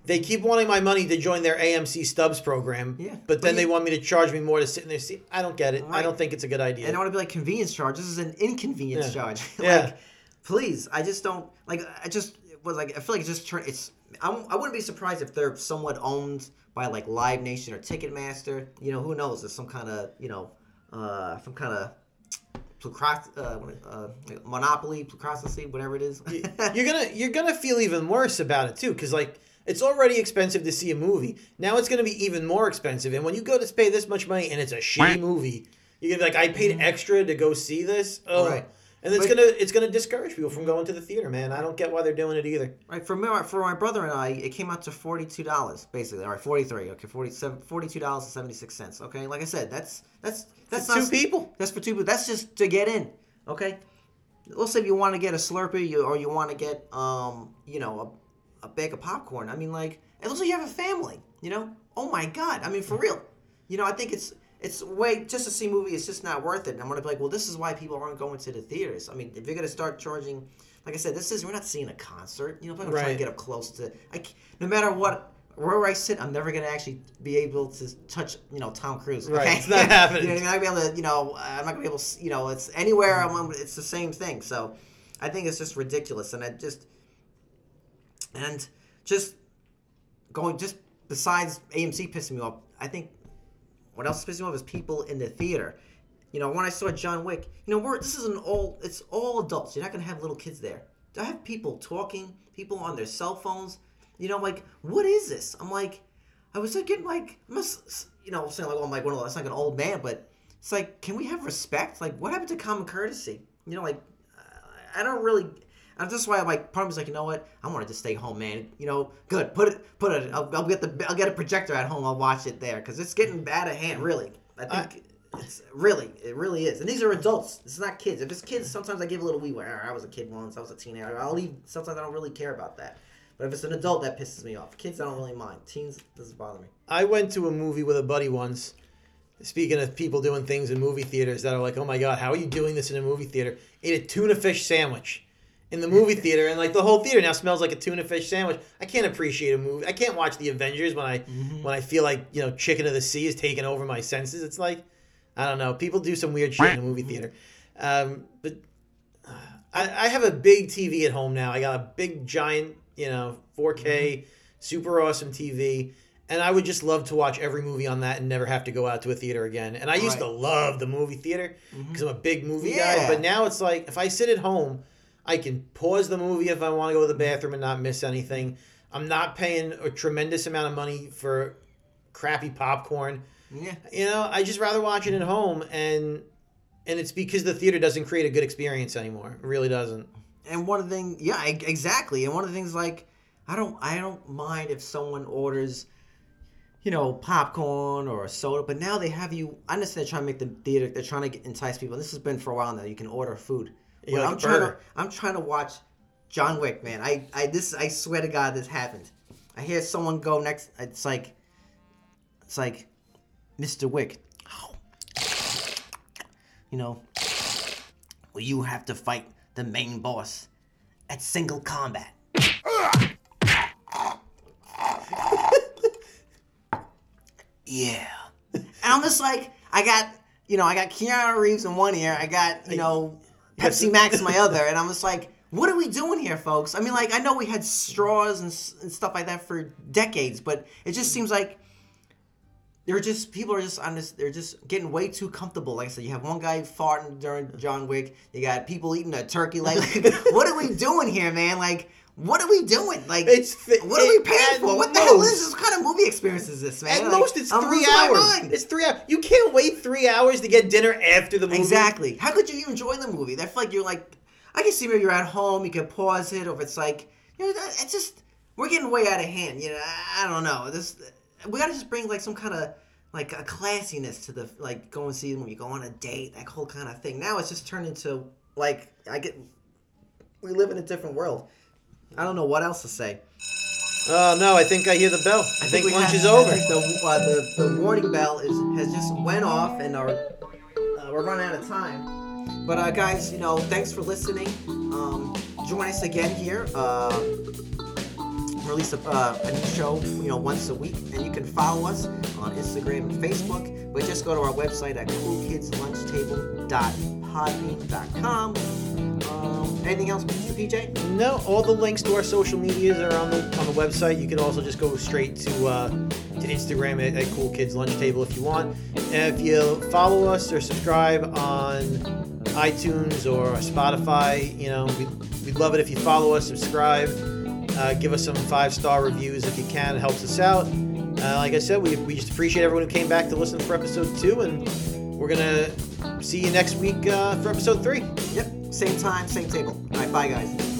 They keep wanting my money to join their AMC Stubs program, Yeah, but but then they want me to charge me more to sit in their seat. I don't get it. I don't think it's a good idea. and I don't want to be like convenience charge. This is an inconvenience Yeah. charge. Yeah. like, please, I just don't like. I just was like. I feel like it's just turn. It's. I, I wouldn't be surprised if they're somewhat owned by like Live Nation or Ticketmaster. You know, who knows? There's some kind of you know, uh, some kind of. Uh, uh, monopoly, procrastinacy, whatever it is. you're gonna you're gonna feel even worse about it too, because like it's already expensive to see a movie. Now it's gonna be even more expensive, and when you go to pay this much money and it's a shitty movie, you're gonna be like, I paid extra to go see this. Oh, Mm-hmm. Right. and it's But- gonna it's gonna discourage people from going to the theater, man. I don't get why they're doing it either. Right for my for my brother and I, it came out to forty two dollars basically. All right, forty three. Okay, 47 42 dollars and seventy six cents. Okay, like I said, that's that's that's For not two people. That's for two people. That's just to get in. Okay, let's say if you want to get a Slurpee, you, or you want to get um you know a, bag of popcorn. I mean like, and also you have a family. You know, oh my god. I mean for real. You know, I think it's it's way just to see a movie. It's just not worth it. And I'm gonna be like, well, this is why people aren't going to the theaters. I mean, if you're gonna start charging, like I said, this is we're not seeing a concert. You know, if I'm gonna try and get up close to, I no matter what. Where I sit, I'm never gonna actually be able to touch, you know, Tom Cruise. Right, okay? it's not happening. you know? I'm not gonna be able to, you know, I'm not gonna be able to, you know, it's anywhere. I'm, it's the same thing. So, I think it's just ridiculous, and I just, and just going just besides AMC pissing me off, I think what else is pissing me off is people in the theater. You know, when I saw John Wick, you know, we're this is an all it's all adults. You're not gonna have little kids there. Do I have people talking, people on their cell phones. You know, like what is this? I'm like, I was like getting like, I'm just, you know, saying like, oh, I'm like of those, like an old man, but it's like, can we have respect? Like, what happened to common courtesy? You know, like, I don't really. And that's why I'm like, part of me's like, you know what? I want to just stay home, man. You know, good. Put it, put it. I'll, I'll get the, I'll get a projector at home. I'll watch it there because it's getting out of hand. Really, I think it's really, it really is. And these are adults. It's not kids. If it's kids, sometimes I give a little wee. "Ah, I was a kid once. I was a teenager. I'll leave. Sometimes I don't really care about that. But if it's an adult, that pisses me off. Kids, I don't really mind. Teens doesn't bother me. I went to a movie with a buddy once. Speaking of people doing things in movie theaters that are like, oh my god, how are you doing this in a movie theater? Ate a tuna fish sandwich in the movie theater, and like the whole theater now smells like a tuna fish sandwich. I can't appreciate a movie. I can't watch the Avengers when I when I feel like you know Chicken of the Sea is taking over my senses. It's like I don't know. People do some weird shit in the movie theater, um, but uh, I, I have a big TV at home now. I got a big giant, you know, 4K, super awesome TV. And I would just love to watch every movie on that and never have to go out to a theater again. And I used to love the movie theater because I'm a big movie guy. But now it's like if I sit at home, I can pause the movie if I want to go to the bathroom and not miss anything. I'm not paying a tremendous amount of money for crappy popcorn. Yeah. You know, I just rather watch it at home and and it's because the theater doesn't create a good experience anymore. It really doesn't. And one of the things, yeah, exactly. And one of the things, like, I don't, I don't mind if someone orders, you know, popcorn or a soda. But now they have you. I understand they're trying to make the theater. They're trying to get, entice people. This has been for a while now. You can order food. Yeah, like I'm trying to. I'm trying to watch John Wick, man. I, I, this, I swear to God, this happened. I hear someone go next. It's like, it's like, Mr. Wick. You know, well, you have to fight the main boss at single combat. yeah. And I'm just like, I got, you know, I got Keanu Reeves in one ear, I got, you know, Pepsi Max my other, and I'm just like, what are we doing here, folks? I mean, like, I know we had straws and, and stuff like that for decades, but it just seems like They're just people are just on this. They're just getting way too comfortable. Like I said, you have one guy farting during John Wick. You got people eating a turkey leg. Like, what are we doing here, man? Like, what are we doing? Like, It's fi- what are we paying for? What the hell is this? What kind of movie experience is this, man? At Like, most, it's I'm three hours. It's three hours. You can't wait three hours to get dinner after the movie. Exactly. How could you even enjoy the movie? That's like you're like, I can see where you're at home. You can pause it, or if it's like, you know, it's just we're getting way out of hand. You know, I don't know. This we gotta just bring like some kind of like a classiness to the like go and see the movie, go on a date, that whole kind of thing. Now it's just turned into like I get we live in a different world. I don't know what else to say. Oh no, I think I hear the bell. I, think, we lunch have- is over. I think the, uh, the the warning bell is has just went off, and our uh, we're running out of time. But uh, guys, you know, thanks for listening. Um, join us again here. Uh, release a, uh, a new show, you know, once a week, and you can follow us on Instagram and Facebook. But just go to our website at coolkidslunchtable.podbean.com. Anything else, Mr. PJ? No, all the links to our social medias are on the on the website. You can also just go straight to uh, to Instagram at, at Cool Kids Lunch Table if you want. And if you follow us or subscribe on iTunes or Spotify, you know we we'd love it if you follow us, subscribe, uh, give us some five star reviews if you can. It helps us out. Uh, like I said, we, we just appreciate everyone who came back to listen for episode two, and we're gonna see you next week uh, for episode three. Yep, same time, same table. All right, bye, guys.